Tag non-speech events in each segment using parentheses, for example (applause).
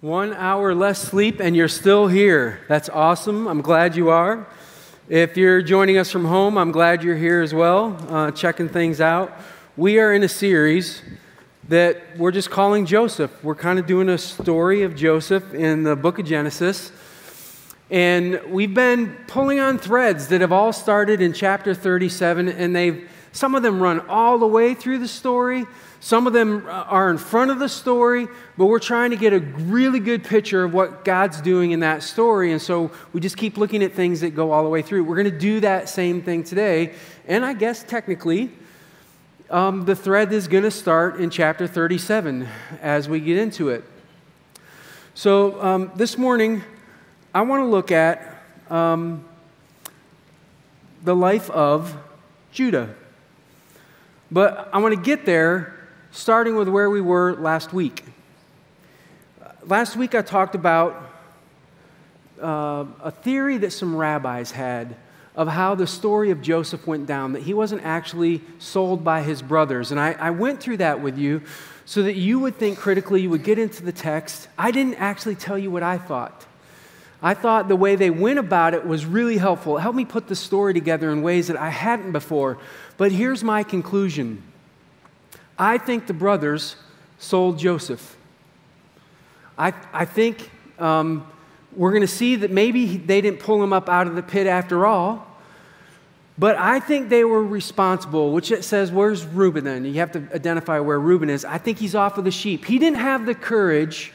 One hour less sleep, and you're still here. That's awesome. I'm glad you are. If you're joining us from home, I'm glad you're here as well, uh, checking things out. We are in a series that we're just calling Joseph. We're kind of doing a story of Joseph in the book of Genesis. And we've been pulling on threads that have all started in chapter 37, and they've some of them run all the way through the story. Some of them are in front of the story, but we're trying to get a really good picture of what God's doing in that story. And so we just keep looking at things that go all the way through. We're going to do that same thing today. And I guess technically, um, the thread is going to start in chapter 37 as we get into it. So um, this morning, I want to look at um, the life of Judah. But I want to get there starting with where we were last week. Last week I talked about uh, a theory that some rabbis had of how the story of Joseph went down, that he wasn't actually sold by his brothers. And I, I went through that with you so that you would think critically, you would get into the text. I didn't actually tell you what I thought. I thought the way they went about it was really helpful. It helped me put the story together in ways that I hadn't before. But here's my conclusion I think the brothers sold Joseph. I, I think um, we're going to see that maybe they didn't pull him up out of the pit after all. But I think they were responsible, which it says, where's Reuben then? You have to identify where Reuben is. I think he's off with the sheep. He didn't have the courage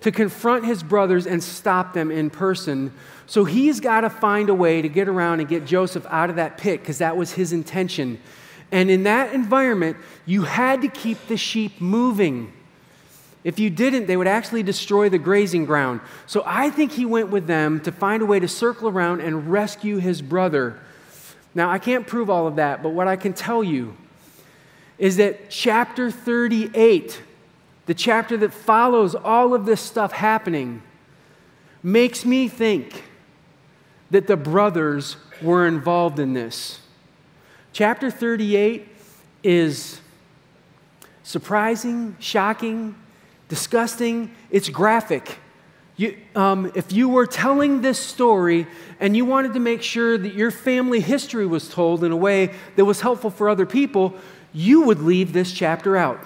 to confront his brothers and stop them in person. So he's got to find a way to get around and get Joseph out of that pit because that was his intention. And in that environment, you had to keep the sheep moving. If you didn't, they would actually destroy the grazing ground. So I think he went with them to find a way to circle around and rescue his brother. Now, I can't prove all of that, but what I can tell you is that chapter 38 the chapter that follows all of this stuff happening, makes me think that the brothers were involved in this. Chapter 38 is surprising, shocking, disgusting, it's graphic. You, um, if you were telling this story and you wanted to make sure that your family history was told in a way that was helpful for other people, you would leave this chapter out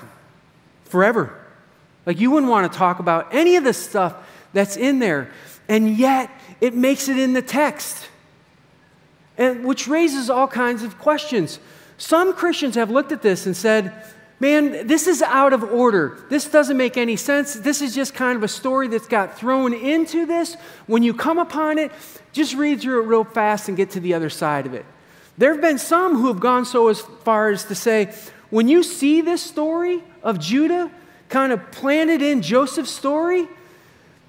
forever. Like, you wouldn't want to talk about any of the stuff that's in there. And yet, it makes it in the text, and, which raises all kinds of questions. Some Christians have looked at this and said, man, this is out of order. This doesn't make any sense. This is just kind of a story that's got thrown into this. When you come upon it, just read through it real fast and get to the other side of it. There have been some who have gone so as far as to say, when you see this story of Judah, kind of planted in Joseph's story,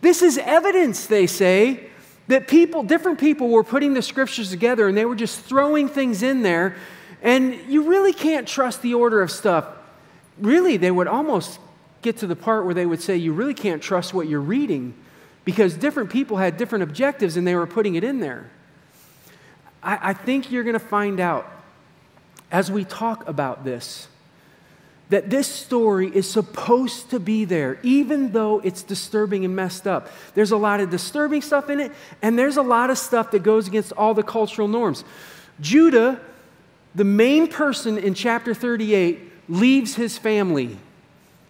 this is evidence, they say, that people, different people were putting the scriptures together and they were just throwing things in there. And you really can't trust the order of stuff. Really, they would almost get to the part where they would say, You really can't trust what you're reading because different people had different objectives and they were putting it in there. I, I think you're going to find out as we talk about this that this story is supposed to be there, even though it's disturbing and messed up. There's a lot of disturbing stuff in it, and there's a lot of stuff that goes against all the cultural norms. Judah, the main person in chapter 38, leaves his family.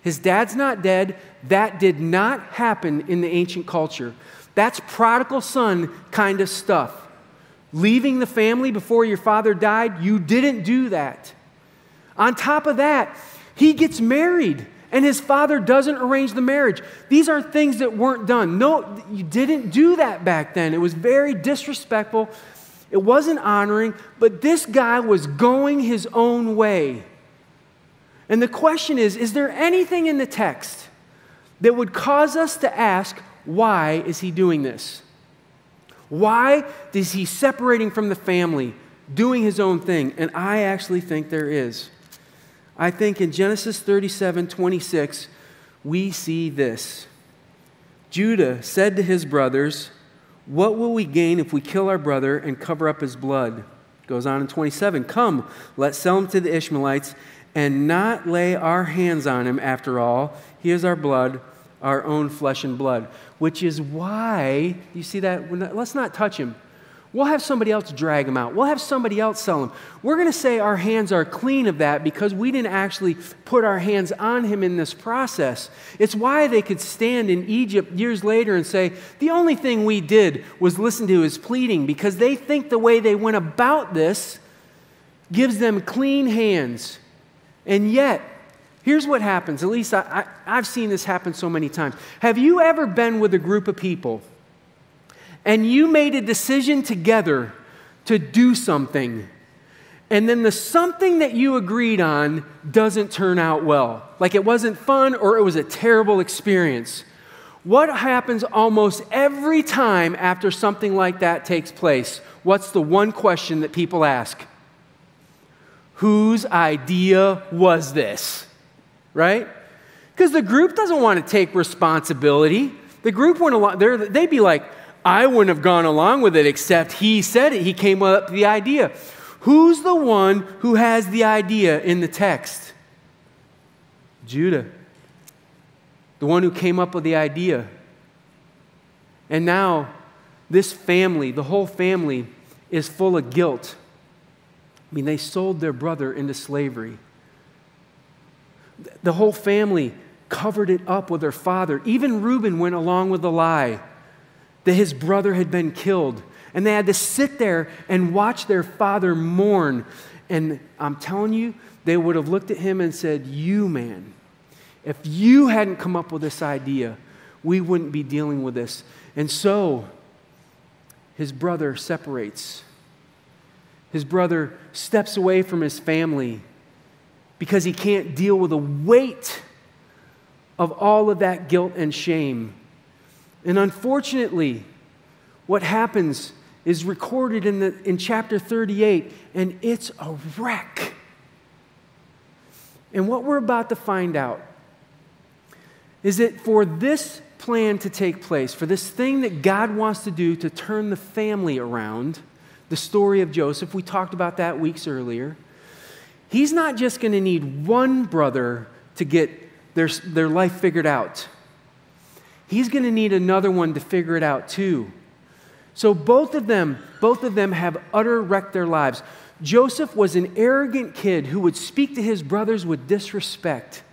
His dad's not dead. That did not happen in the ancient culture. That's prodigal son kind of stuff. Leaving the family before your father died, you didn't do that. On top of that, he gets married and his father doesn't arrange the marriage. These are things that weren't done. No, you didn't do that back then. It was very disrespectful. It wasn't honoring, but this guy was going his own way. And the question is is there anything in the text that would cause us to ask, why is he doing this? Why is he separating from the family, doing his own thing? And I actually think there is. I think in Genesis 37 26, we see this. Judah said to his brothers, What will we gain if we kill our brother and cover up his blood? Goes on in 27 Come, let's sell him to the Ishmaelites and not lay our hands on him after all. He is our blood, our own flesh and blood, which is why, you see that? Let's not touch him. We'll have somebody else drag him out. We'll have somebody else sell him. We're going to say our hands are clean of that because we didn't actually put our hands on him in this process. It's why they could stand in Egypt years later and say, the only thing we did was listen to his pleading because they think the way they went about this gives them clean hands. And yet, here's what happens. At least I, I've seen this happen so many times. Have you ever been with a group of people? And you made a decision together to do something, and then the something that you agreed on doesn't turn out well, like it wasn't fun or it was a terrible experience. What happens almost every time after something like that takes place? What's the one question that people ask? Whose idea was this? Right? Because the group doesn't want to take responsibility. The group went along, they'd be like, I wouldn't have gone along with it except he said it. He came up with the idea. Who's the one who has the idea in the text? Judah. The one who came up with the idea. And now, this family, the whole family, is full of guilt. I mean, they sold their brother into slavery. The whole family covered it up with their father. Even Reuben went along with the lie that his brother had been killed. And they had to sit there and watch their father mourn. And I'm telling you, they would have looked at him and said, You, man, if you hadn't come up with this idea, we wouldn't be dealing with this. And so, his brother separates. His brother steps away from his family because he can't deal with the weight of all of that guilt and shame and unfortunately, what happens is recorded in, the, in chapter 38, and it's a wreck. And what we're about to find out is that for this plan to take place, for this thing that God wants to do to turn the family around, the story of Joseph, we talked about that weeks earlier, he's not just going to need one brother to get their, their life figured out he's going to need another one to figure it out too. So both of them, both of them have utter wrecked their lives. Joseph was an arrogant kid who would speak to his brothers with disrespect.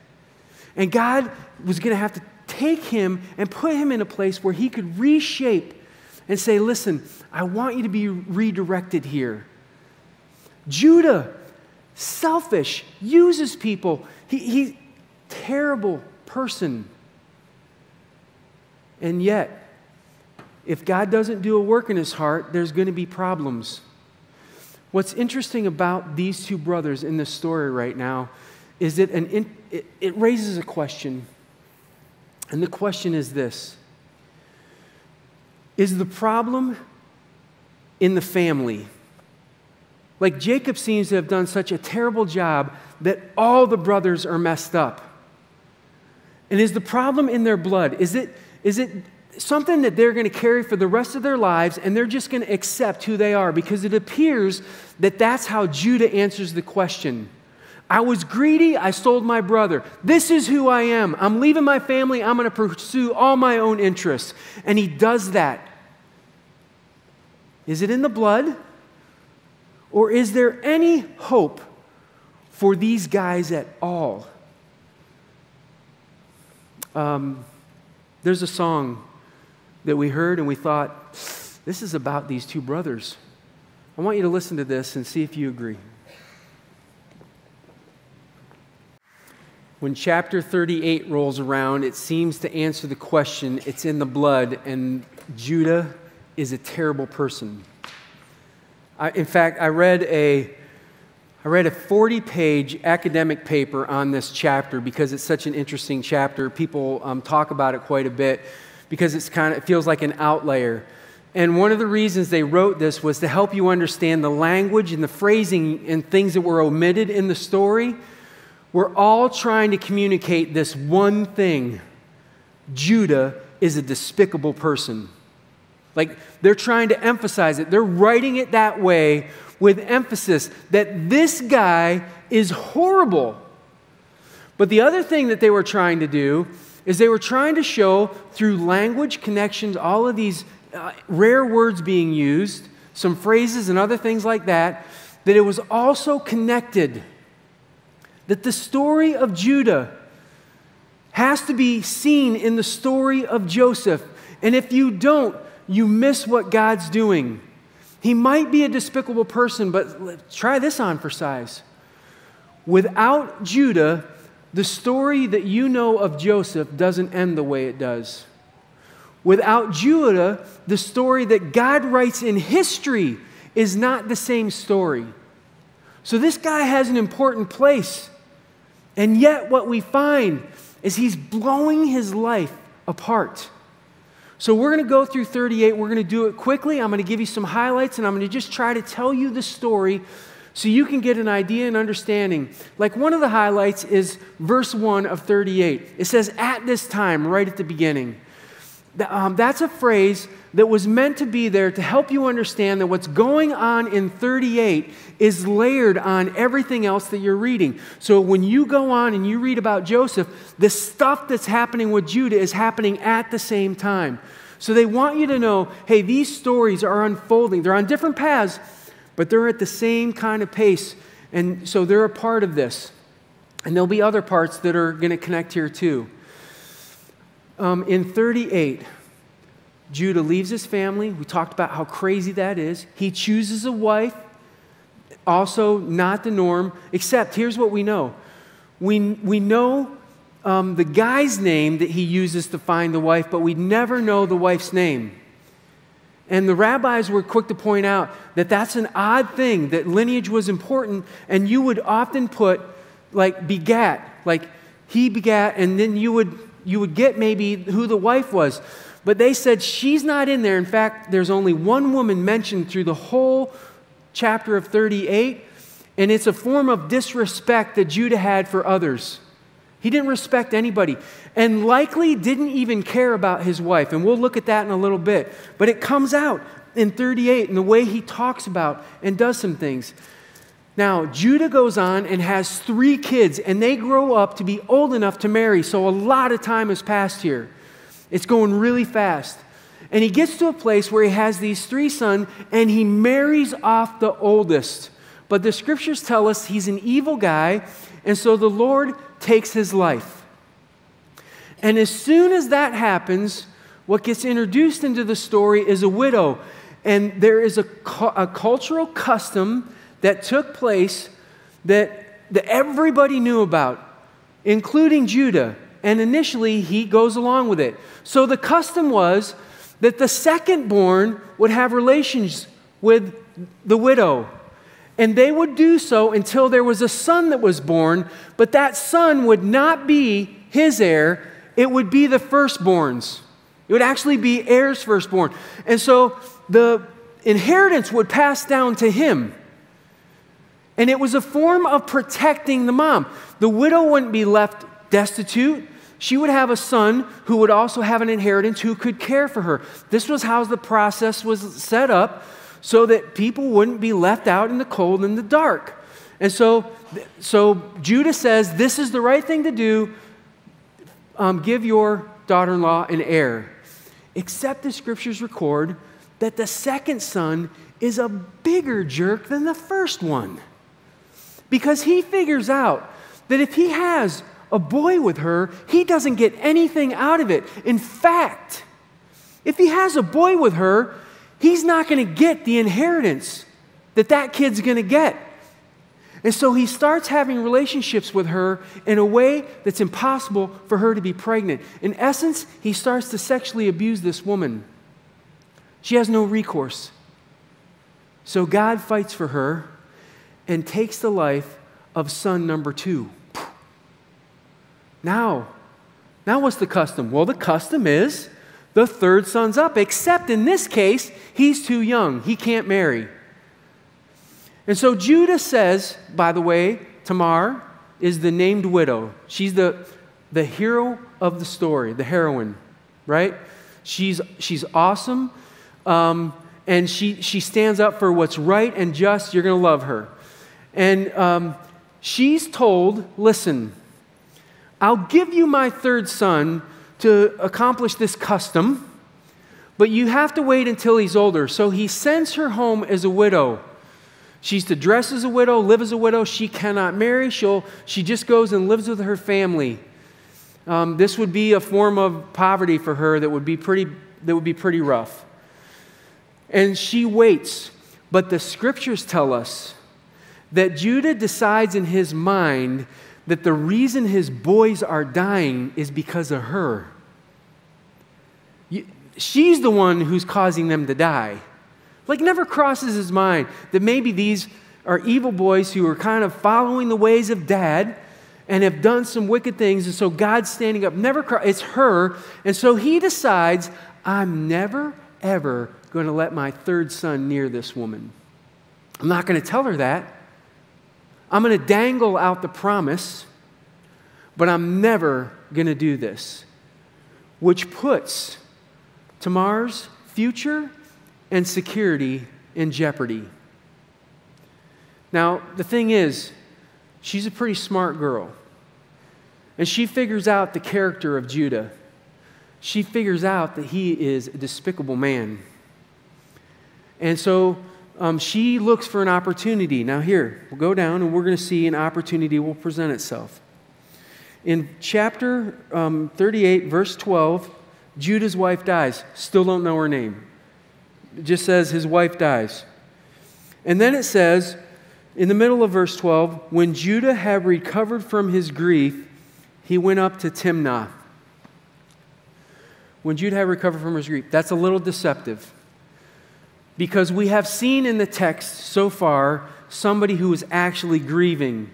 And God was going to have to take him and put him in a place where he could reshape and say, Listen, I want you to be redirected here. Judah, selfish, uses people. He, he terrible person. And yet, if God doesn't do a work in his heart, there's going to be problems. What's interesting about these two brothers in this story right now is that an it, it raises a question. And the question is this Is the problem in the family? Like Jacob seems to have done such a terrible job that all the brothers are messed up. And is the problem in their blood? Is it is it something that they're going to carry for the rest of their lives and they're just going to accept who they are? Because it appears that that's how Judah answers the question. I was greedy, I sold my brother. This is who I am. I'm leaving my family, I'm going to pursue all my own interests. And he does that. Is it in the blood? Or is there any hope for these guys at all? Um, there's a song that we heard and we thought, this is about these two brothers. I want you to listen to this and see if you agree. When chapter 38 rolls around, it seems to answer the question it's in the blood, and Judah is a terrible person. I, in fact, I read a I read a 40 page academic paper on this chapter because it's such an interesting chapter. People um, talk about it quite a bit because it's kind of, it feels like an outlier. And one of the reasons they wrote this was to help you understand the language and the phrasing and things that were omitted in the story. We're all trying to communicate this one thing Judah is a despicable person. Like they're trying to emphasize it, they're writing it that way with emphasis that this guy is horrible. But the other thing that they were trying to do is they were trying to show through language connections, all of these uh, rare words being used, some phrases and other things like that, that it was also connected. That the story of Judah has to be seen in the story of Joseph. And if you don't, you miss what God's doing. He might be a despicable person, but try this on for size. Without Judah, the story that you know of Joseph doesn't end the way it does. Without Judah, the story that God writes in history is not the same story. So this guy has an important place. And yet, what we find is he's blowing his life apart. So we're going to go through 38. We're going to do it quickly. I'm going to give you some highlights and I'm going to just try to tell you the story so you can get an idea and understanding. Like one of the highlights is verse 1 of 38. It says, at this time, right at the beginning. Um, that's a phrase that was meant to be there to help you understand that what's going on in 38 is layered on everything else that you're reading. So when you go on and you read about Joseph, the stuff that's happening with Judah is happening at the same time. So they want you to know hey, these stories are unfolding. They're on different paths, but they're at the same kind of pace. And so they're a part of this. And there'll be other parts that are going to connect here too. Um, in 38, Judah leaves his family. We talked about how crazy that is. He chooses a wife, also not the norm, except here's what we know we, we know um, the guy's name that he uses to find the wife, but we never know the wife's name. And the rabbis were quick to point out that that's an odd thing, that lineage was important, and you would often put like begat, like he begat, and then you would you would get maybe who the wife was. But they said she's not in there. In fact, there's only one woman mentioned through the whole chapter of 38, and it's a form of disrespect that Judah had for others. He didn't respect anybody and likely didn't even care about his wife. And we'll look at that in a little bit. But it comes out in 38 in the way he talks about and does some things. Now, Judah goes on and has three kids, and they grow up to be old enough to marry. So a lot of time has passed here. It's going really fast. And he gets to a place where he has these three sons, and he marries off the oldest. But the scriptures tell us he's an evil guy, and so the Lord takes his life. And as soon as that happens, what gets introduced into the story is a widow. And there is a, a cultural custom that took place that, that everybody knew about, including Judah. And initially, he goes along with it. So the custom was that the second born would have relations with the widow. And they would do so until there was a son that was born, but that son would not be his heir, it would be the firstborn's. It would actually be heirs firstborn. And so the inheritance would pass down to him. And it was a form of protecting the mom. The widow wouldn't be left destitute. She would have a son who would also have an inheritance who could care for her. This was how the process was set up so that people wouldn't be left out in the cold and the dark. And so, so Judah says, This is the right thing to do. Um, give your daughter in law an heir. Except the scriptures record that the second son is a bigger jerk than the first one because he figures out that if he has a boy with her, he doesn't get anything out of it. In fact, if he has a boy with her, he's not going to get the inheritance that that kid's going to get. And so he starts having relationships with her in a way that's impossible for her to be pregnant. In essence, he starts to sexually abuse this woman. She has no recourse. So God fights for her and takes the life of son number two. Now, now what's the custom? Well, the custom is the third son's up, except in this case, he's too young. He can't marry. And so Judah says, by the way, Tamar is the named widow. She's the, the hero of the story, the heroine, right? She's, she's awesome, um, and she, she stands up for what's right and just. You're going to love her. And um, she's told, Listen, I'll give you my third son to accomplish this custom, but you have to wait until he's older. So he sends her home as a widow. She's to dress as a widow, live as a widow. She cannot marry. She'll, she just goes and lives with her family. Um, this would be a form of poverty for her that would be pretty, that would be pretty rough. And she waits. But the scriptures tell us that Judah decides in his mind that the reason his boys are dying is because of her. She's the one who's causing them to die. Like, never crosses his mind that maybe these are evil boys who are kind of following the ways of dad and have done some wicked things. And so God's standing up. Never, cro- it's her. And so he decides, I'm never, ever going to let my third son near this woman. I'm not going to tell her that. I'm going to dangle out the promise, but I'm never going to do this. Which puts Tamar's future and security in jeopardy. Now, the thing is, she's a pretty smart girl. And she figures out the character of Judah. She figures out that he is a despicable man. And so um, she looks for an opportunity. Now, here, we'll go down and we're going to see an opportunity will present itself. In chapter um, 38, verse 12, Judah's wife dies. Still don't know her name. It just says his wife dies. And then it says, in the middle of verse 12, when Judah had recovered from his grief, he went up to Timnah. When Judah had recovered from his grief, that's a little deceptive. Because we have seen in the text so far somebody who is actually grieving.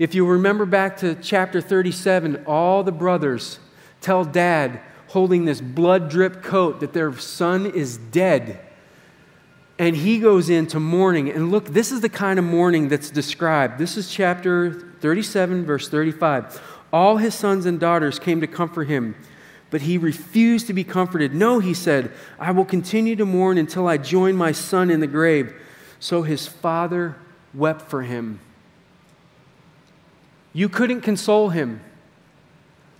If you remember back to chapter 37, all the brothers tell dad, holding this blood drip coat, that their son is dead and he goes into mourning. And look, this is the kind of mourning that's described. This is chapter 37, verse 35. All his sons and daughters came to comfort him, but he refused to be comforted. No, he said, I will continue to mourn until I join my son in the grave. So his father wept for him. You couldn't console him.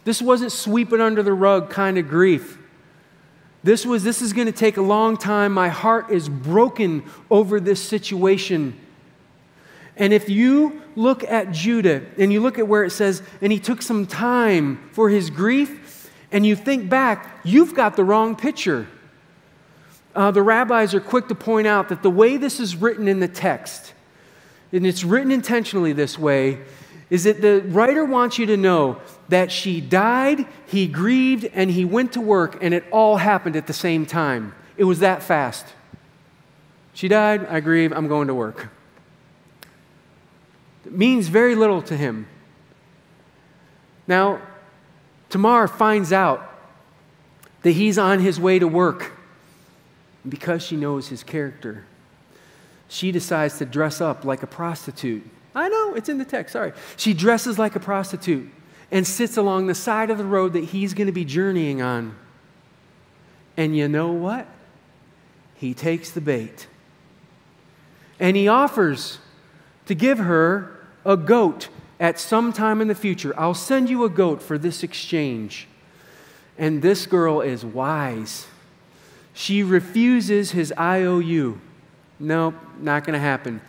This wasn't sweep it under the rug kind of grief. This was this is going to take a long time. My heart is broken over this situation. And if you look at Judah and you look at where it says, and he took some time for his grief, and you think back, you've got the wrong picture. Uh, the rabbis are quick to point out that the way this is written in the text, and it's written intentionally this way, is that the writer wants you to know that she died, he grieved, and he went to work, and it all happened at the same time. It was that fast. She died, I grieve, I'm going to work. It means very little to him. Now, Tamar finds out that he's on his way to work. Because she knows his character, she decides to dress up like a prostitute I know, it's in the text, sorry. She dresses like a prostitute and sits along the side of the road that he's going to be journeying on. And you know what? He takes the bait. And he offers to give her a goat at some time in the future. I'll send you a goat for this exchange. And this girl is wise. She refuses his IOU. Nope, not going to happen.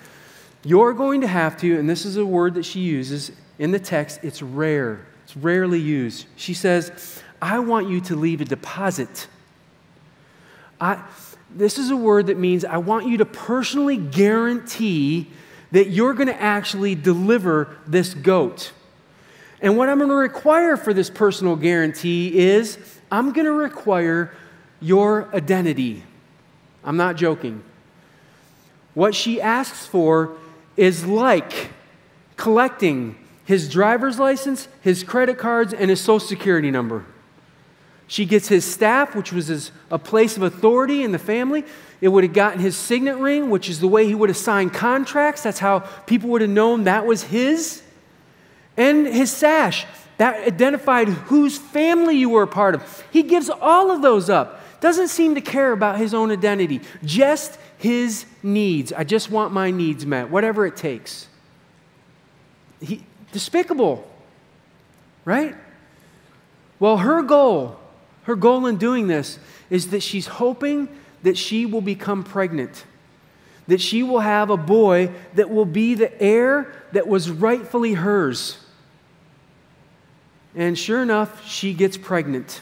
You're going to have to, and this is a word that she uses in the text, it's rare, it's rarely used. She says, I want you to leave a deposit. I, this is a word that means I want you to personally guarantee that you're going to actually deliver this goat. And what I'm going to require for this personal guarantee is I'm going to require your identity. I'm not joking. What she asks for is like collecting his driver's license, his credit cards, and his social security number. She gets his staff, which was his, a place of authority in the family. It would have gotten his signet ring, which is the way he would have signed contracts. That's how people would have known that was his. And his sash, that identified whose family you were a part of. He gives all of those up. Doesn't seem to care about his own identity, just his needs. I just want my needs met, whatever it takes. He, despicable, right? Well, her goal Her goal in doing this is that she's hoping that she will become pregnant, that she will have a boy that will be the heir that was rightfully hers. And sure enough, she gets pregnant.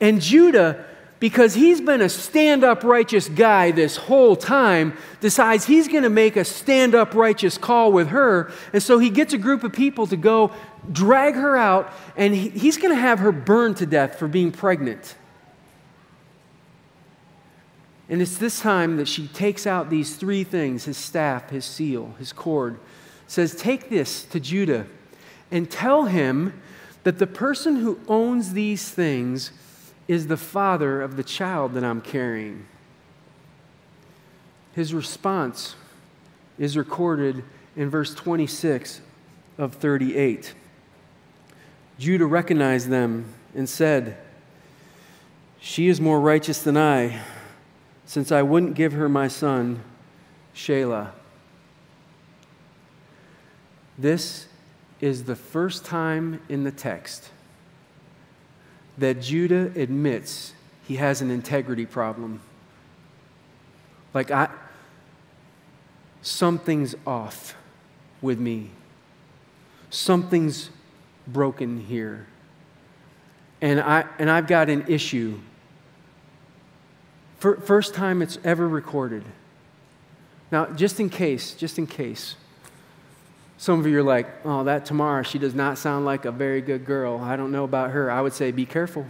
And Judah, because he's been a stand up righteous guy this whole time, decides he's going to make a stand up righteous call with her. And so he gets a group of people to go drag her out, and he's going to have her burned to death for being pregnant. And it's this time that she takes out these three things his staff, his seal, his cord. Says, Take this to Judah and tell him that the person who owns these things is the father of the child that I'm carrying. His response is recorded in verse 26 of 38. Judah recognized them and said, She is more righteous than I, since I wouldn't give her my son, Shelah. This is the first time in the text that Judah admits he has an integrity problem. Like, I, something's off with me. Something's broken here. And, I, and I've got an issue. First time it's ever recorded. Now, just in case, just in case, some of you are like, oh, that Tamara, she does not sound like a very good girl. I don't know about her. I would say, be careful.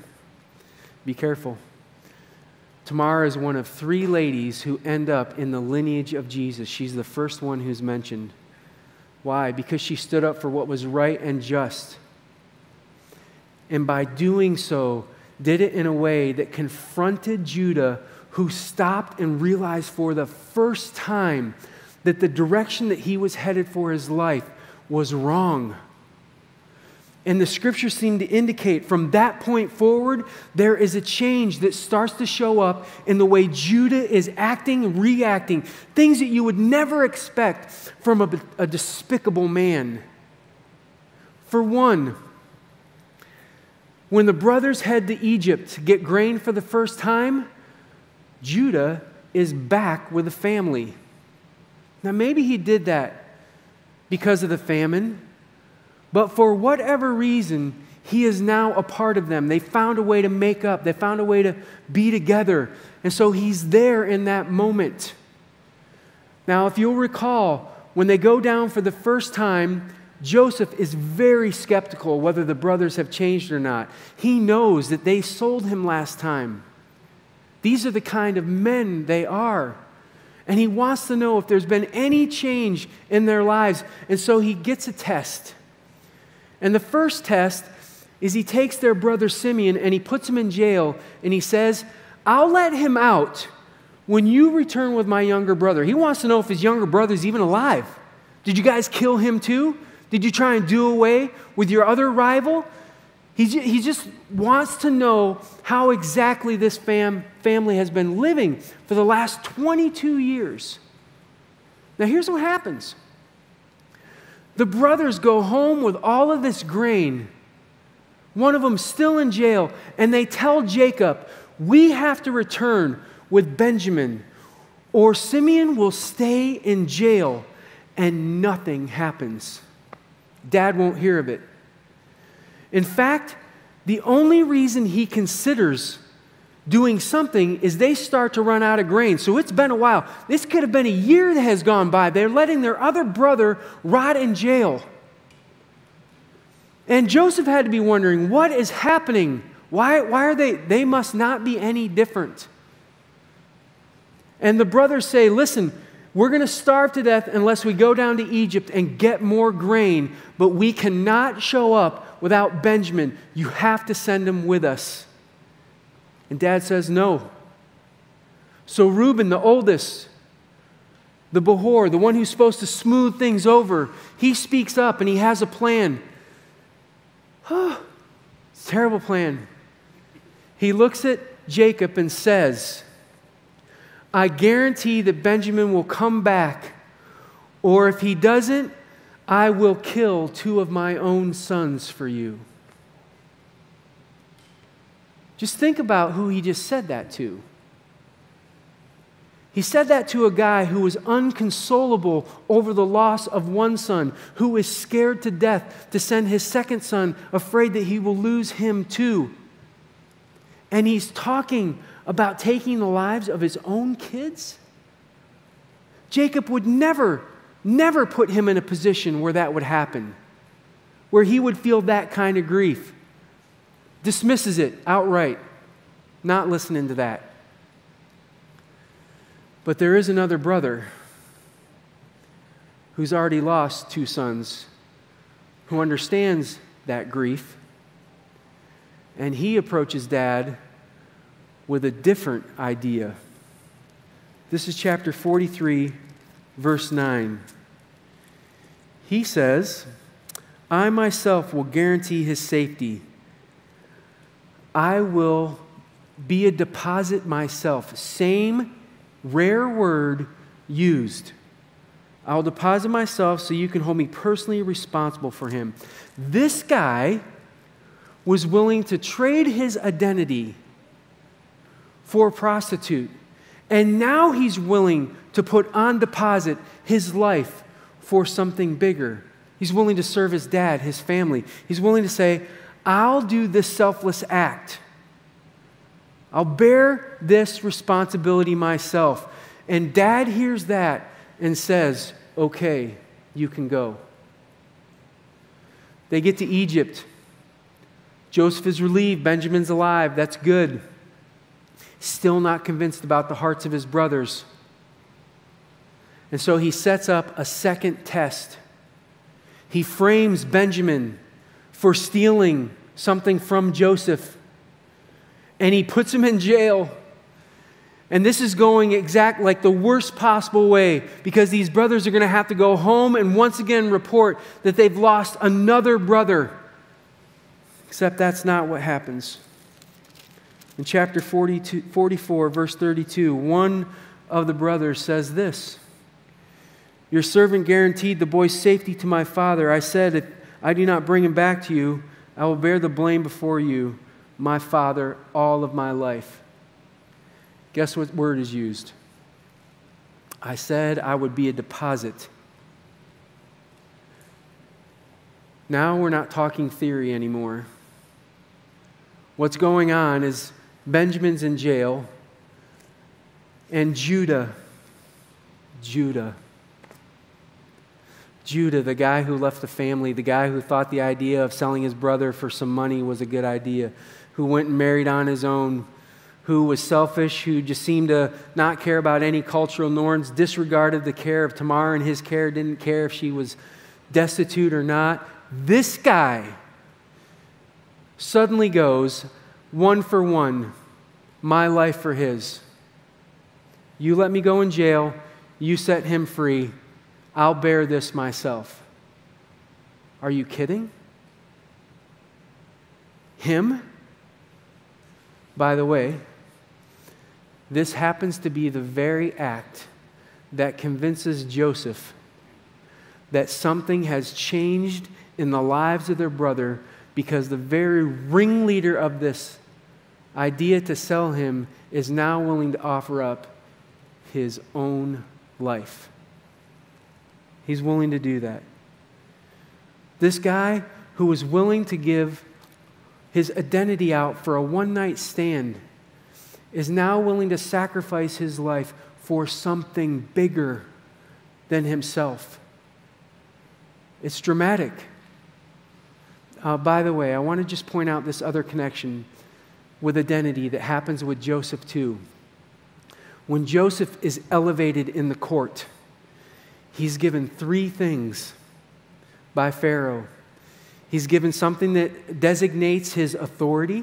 Be careful. Tamara is one of three ladies who end up in the lineage of Jesus. She's the first one who's mentioned. Why? Because she stood up for what was right and just. And by doing so, did it in a way that confronted Judah, who stopped and realized for the first time that the direction that he was headed for his life was wrong. And the scriptures seem to indicate from that point forward, there is a change that starts to show up in the way Judah is acting, reacting, things that you would never expect from a, a despicable man. For one, when the brothers head to Egypt to get grain for the first time, Judah is back with the family. Now, maybe he did that because of the famine, but for whatever reason, he is now a part of them. They found a way to make up, they found a way to be together. And so he's there in that moment. Now, if you'll recall, when they go down for the first time, Joseph is very skeptical whether the brothers have changed or not. He knows that they sold him last time. These are the kind of men they are. And he wants to know if there's been any change in their lives. And so he gets a test. And the first test is he takes their brother Simeon and he puts him in jail and he says, I'll let him out when you return with my younger brother. He wants to know if his younger brother's even alive. Did you guys kill him too? Did you try and do away with your other rival? He, he just wants to know how exactly this fam, family has been living for the last 22 years. Now, here's what happens the brothers go home with all of this grain, one of them still in jail, and they tell Jacob, We have to return with Benjamin, or Simeon will stay in jail and nothing happens. Dad won't hear of it. In fact, the only reason he considers doing something is they start to run out of grain. So it's been a while. This could have been a year that has gone by. They're letting their other brother rot in jail. And Joseph had to be wondering, what is happening? Why, why are they? They must not be any different. And the brothers say, listen, we're going to starve to death unless we go down to Egypt and get more grain, but we cannot show up without Benjamin. You have to send him with us. And dad says, No. So Reuben, the oldest, the Behor, the one who's supposed to smooth things over, he speaks up and he has a plan. (sighs) It's a terrible plan. He looks at Jacob and says, I guarantee that Benjamin will come back, or if he doesn't, I will kill two of my own sons for you. Just think about who he just said that to. He said that to a guy who was unconsolable over the loss of one son, who was scared to death to send his second son, afraid that he will lose him too. And he's talking about taking the lives of his own kids? Jacob would never, never put him in a position where that would happen, where he would feel that kind of grief. Dismisses it outright, not listening to that. But there is another brother who's already lost two sons who understands that grief. And he approaches dad with a different idea. This is chapter 43, verse 9. He says, I myself will guarantee his safety. I will be a deposit myself. Same Rare word used. I'll deposit myself so you can hold me personally responsible for him. This guy was willing to trade his identity for a prostitute. And now he's willing to put on deposit his life for something bigger. He's willing to serve his dad, his family. He's willing to say, I'll do this selfless act I'll bear this responsibility myself. And dad hears that and says, Okay, you can go. They get to Egypt. Joseph is relieved. Benjamin's alive. That's good. Still not convinced about the hearts of his brothers. And so he sets up a second test. He frames Benjamin for stealing something from Joseph and he puts him in jail. And this is going exact like the worst possible way because these brothers are going to have to go home and once again report that they've lost another brother. Except that's not what happens. In chapter 42, 44, verse 32, one of the brothers says this Your servant guaranteed the boy's safety to my father. I said, If I do not bring him back to you, I will bear the blame before you my Father all of my life. Guess what word is used? I said I would be a deposit. Now we're not talking theory anymore. What's going on is Benjamin's in jail, and Judah, Judah, Judah, the guy who left the family, the guy who thought the idea of selling his brother for some money was a good idea, who went and married on his own, who was selfish, who just seemed to not care about any cultural norms, disregarded the care of Tamar and his care, didn't care if she was destitute or not. This guy suddenly goes one for one, my life for his. You let me go in jail, you set him free, I'll bear this myself. Are you kidding? Him? By the way, this happens to be the very act that convinces Joseph that something has changed in the lives of their brother because the very ringleader of this idea to sell him is now willing to offer up his own life. He's willing to do that. This guy who was willing to give his identity out for a one night stand is now willing to sacrifice his life for something bigger than himself. It's dramatic. Uh, by the way, I want to just point out this other connection with identity that happens with Joseph too. When Joseph is elevated in the court, he's given three things by Pharaoh He's given something that designates his authority.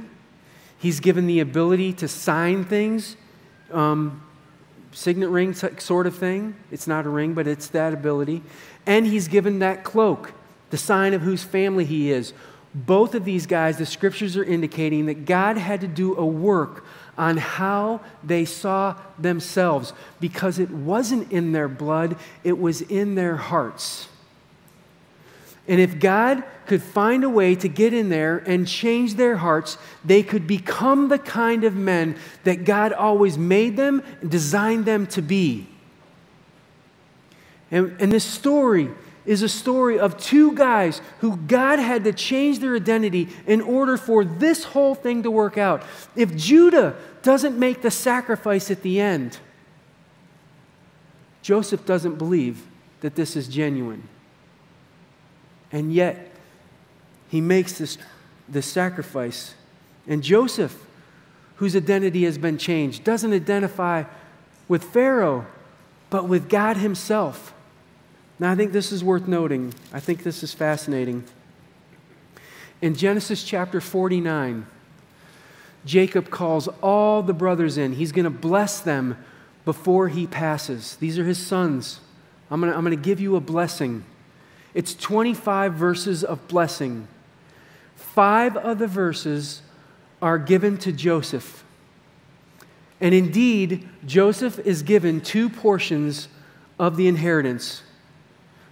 He's given the ability to sign things, um, signet ring sort of thing. It's not a ring, but it's that ability. And he's given that cloak, the sign of whose family he is. Both of these guys, the scriptures are indicating that God had to do a work on how they saw themselves because it wasn't in their blood, it was in their hearts. And if God could find a way to get in there and change their hearts, they could become the kind of men that God always made them and designed them to be. And, and this story is a story of two guys who God had to change their identity in order for this whole thing to work out. If Judah doesn't make the sacrifice at the end, Joseph doesn't believe that this is genuine. And yet, he makes this, this sacrifice. And Joseph, whose identity has been changed, doesn't identify with Pharaoh, but with God Himself. Now, I think this is worth noting. I think this is fascinating. In Genesis chapter 49, Jacob calls all the brothers in. He's going to bless them before he passes. These are his sons. I'm going to, give you a blessing. It's 25 verses of blessing. Five of the verses are given to Joseph. And indeed, Joseph is given two portions of the inheritance.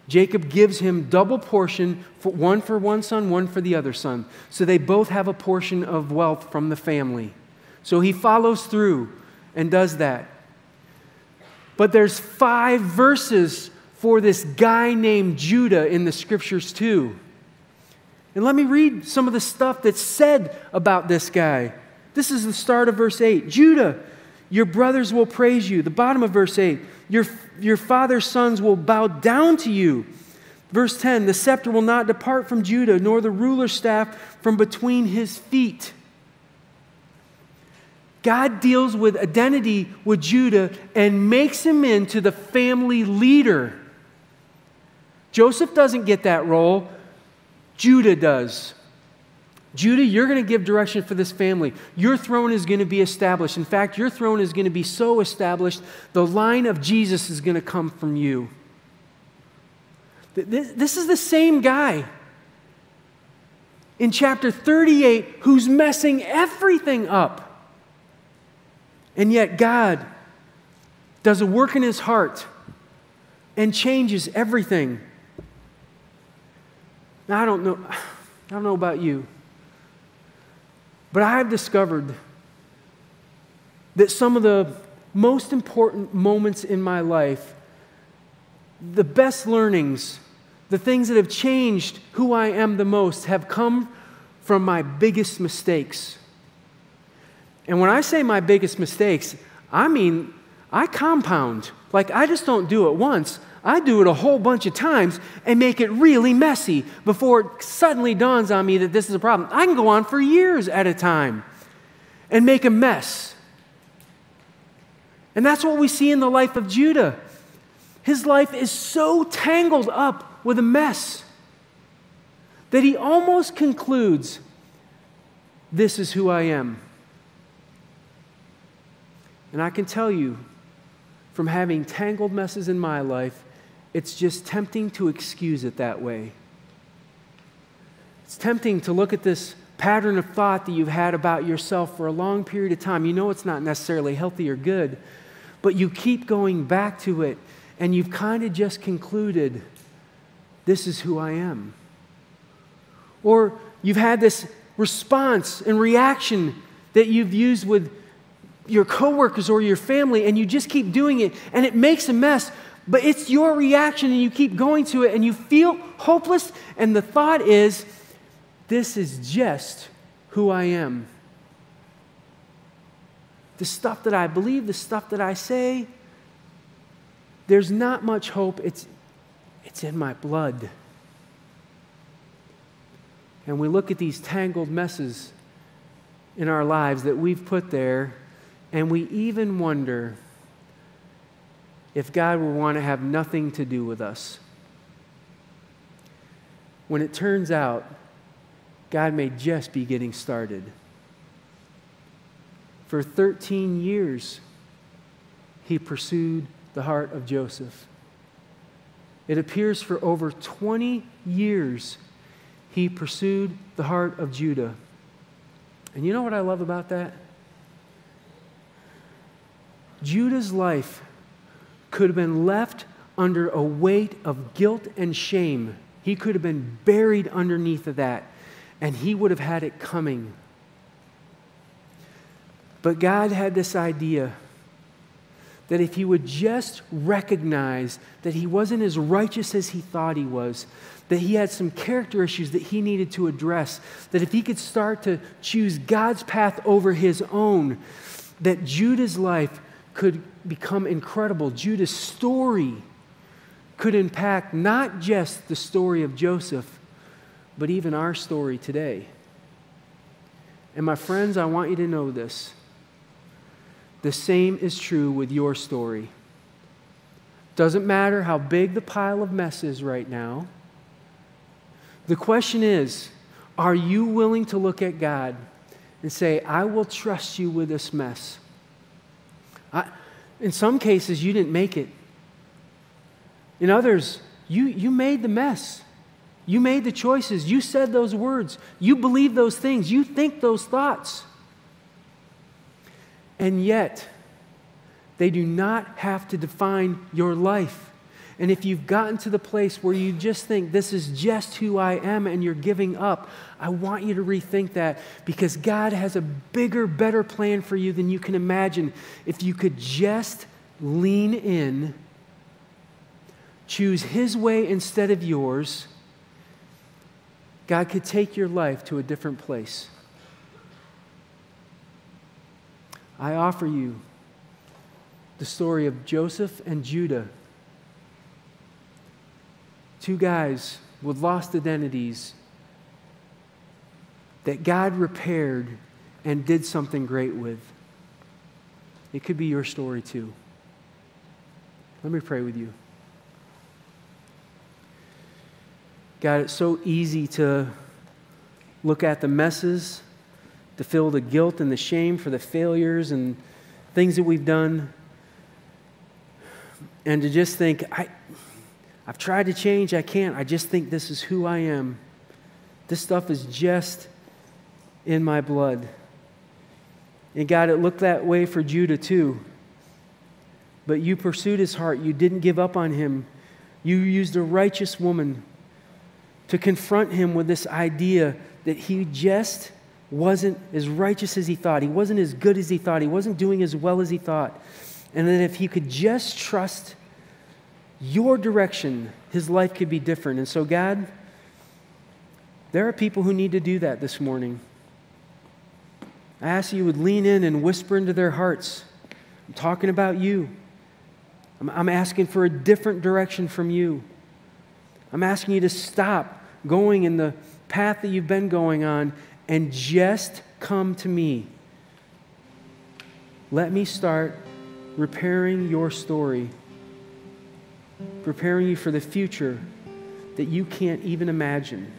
Jacob gives him double portion, for one for one son, one for the other son. So they both have a portion of wealth from the family. So he follows through and does that. But there's five verses for this guy named Judah in the scriptures too. And let me read some of the stuff that's said about this guy. This is the start of verse 8. Judah, your brothers will praise you. The bottom of verse 8. Your, your father's sons will bow down to you. Verse 10 The scepter will not depart from Judah, nor the ruler's staff from between his feet. God deals with identity with Judah and makes him into the family leader. Joseph doesn't get that role, Judah does. Judah, you're going to give direction for this family. Your throne is going to be established. In fact, your throne is going to be so established, the line of Jesus is going to come from you. This, is the same guy in chapter 38 who's messing everything up. And yet, God does a work in his heart and changes everything. Now, I don't know, (sighs) I don't know about you. But I have discovered that some of the most important moments in my life, the best learnings, the things that have changed who I am the most, have come from my biggest mistakes. And when I say my biggest mistakes, I mean I compound. Like, I just don't do it once. I do it a whole bunch of times and make it really messy before it suddenly dawns on me that this is a problem. I can go on for years at a time and make a mess. And that's what we see in the life of Judah. His life is so tangled up with a mess that he almost concludes this is who I am. And I can tell you from having tangled messes in my life it's just tempting to excuse it that way. It's tempting to look at this pattern of thought that you've had about yourself for a long period of time. You know it's not necessarily healthy or good, but you keep going back to it, and you've kind of just concluded this is who I am. Or you've had this response and reaction that you've used with your coworkers or your family, and you just keep doing it, and it makes a mess but it's your reaction and you keep going to it and you feel hopeless. And the thought is, this is just who I am. The stuff that I believe, the stuff that I say, there's not much hope. It's, it's in my blood. And we look at these tangled messes in our lives that we've put there, and we even wonder if God would want to have nothing to do with us. When it turns out God may just be getting started. For 13 years, he pursued the heart of Joseph. It appears for over 20 years, he pursued the heart of Judah. And you know what I love about that? Judah's life could have been left under a weight of guilt and shame. He could have been buried underneath of that, and he would have had it coming. But God had this idea that if he would just recognize that he wasn't as righteous as he thought he was, that he had some character issues that he needed to address, that if he could start to choose God's path over his own, that Judah's life could become incredible. Judah's story could impact not just the story of Joseph, but even our story today. And my friends, I want you to know this. The same is true with your story. Doesn't matter how big the pile of mess is right now. The question is are you willing to look at God and say, I will trust you with this mess? I, in some cases, you didn't make it. In others, you, you made the mess. You made the choices. You said those words. You believe those things. You think those thoughts. And yet, they do not have to define your life. And if you've gotten to the place where you just think, this is just who I am, and you're giving up, I want you to rethink that because God has a bigger, better plan for you than you can imagine. If you could just lean in, choose His way instead of yours, God could take your life to a different place. I offer you the story of Joseph and Judah two guys with lost identities that God repaired and did something great with. It could be your story too. Let me pray with you. God, it's so easy to look at the messes, to feel the guilt and the shame for the failures and things that we've done, and to just think, I, I've tried to change, I can't. I just think this is who I am. This stuff is just in my blood. And God, it looked that way for Judah too. But you pursued his heart. You didn't give up on him. You used a righteous woman to confront him with this idea that he just wasn't as righteous as he thought. He wasn't as good as he thought. He wasn't doing as well as he thought. And that if he could just trust your direction, his life could be different. And so, God, there are people who need to do that this morning. I ask you would lean in and whisper into their hearts. I'm talking about you. I'm, I'm asking for a different direction from you. I'm asking you to stop going in the path that you've been going on and just come to me. Let me start repairing your story preparing you for the future that you can't even imagine.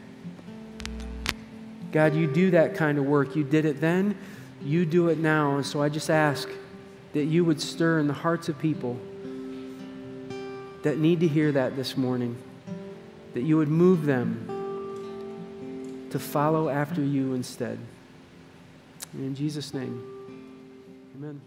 God, you do that kind of work. You did it then, you do it now. And so I just ask that you would stir in the hearts of people that need to hear that this morning, that you would move them to follow after you instead. In Jesus' name, amen.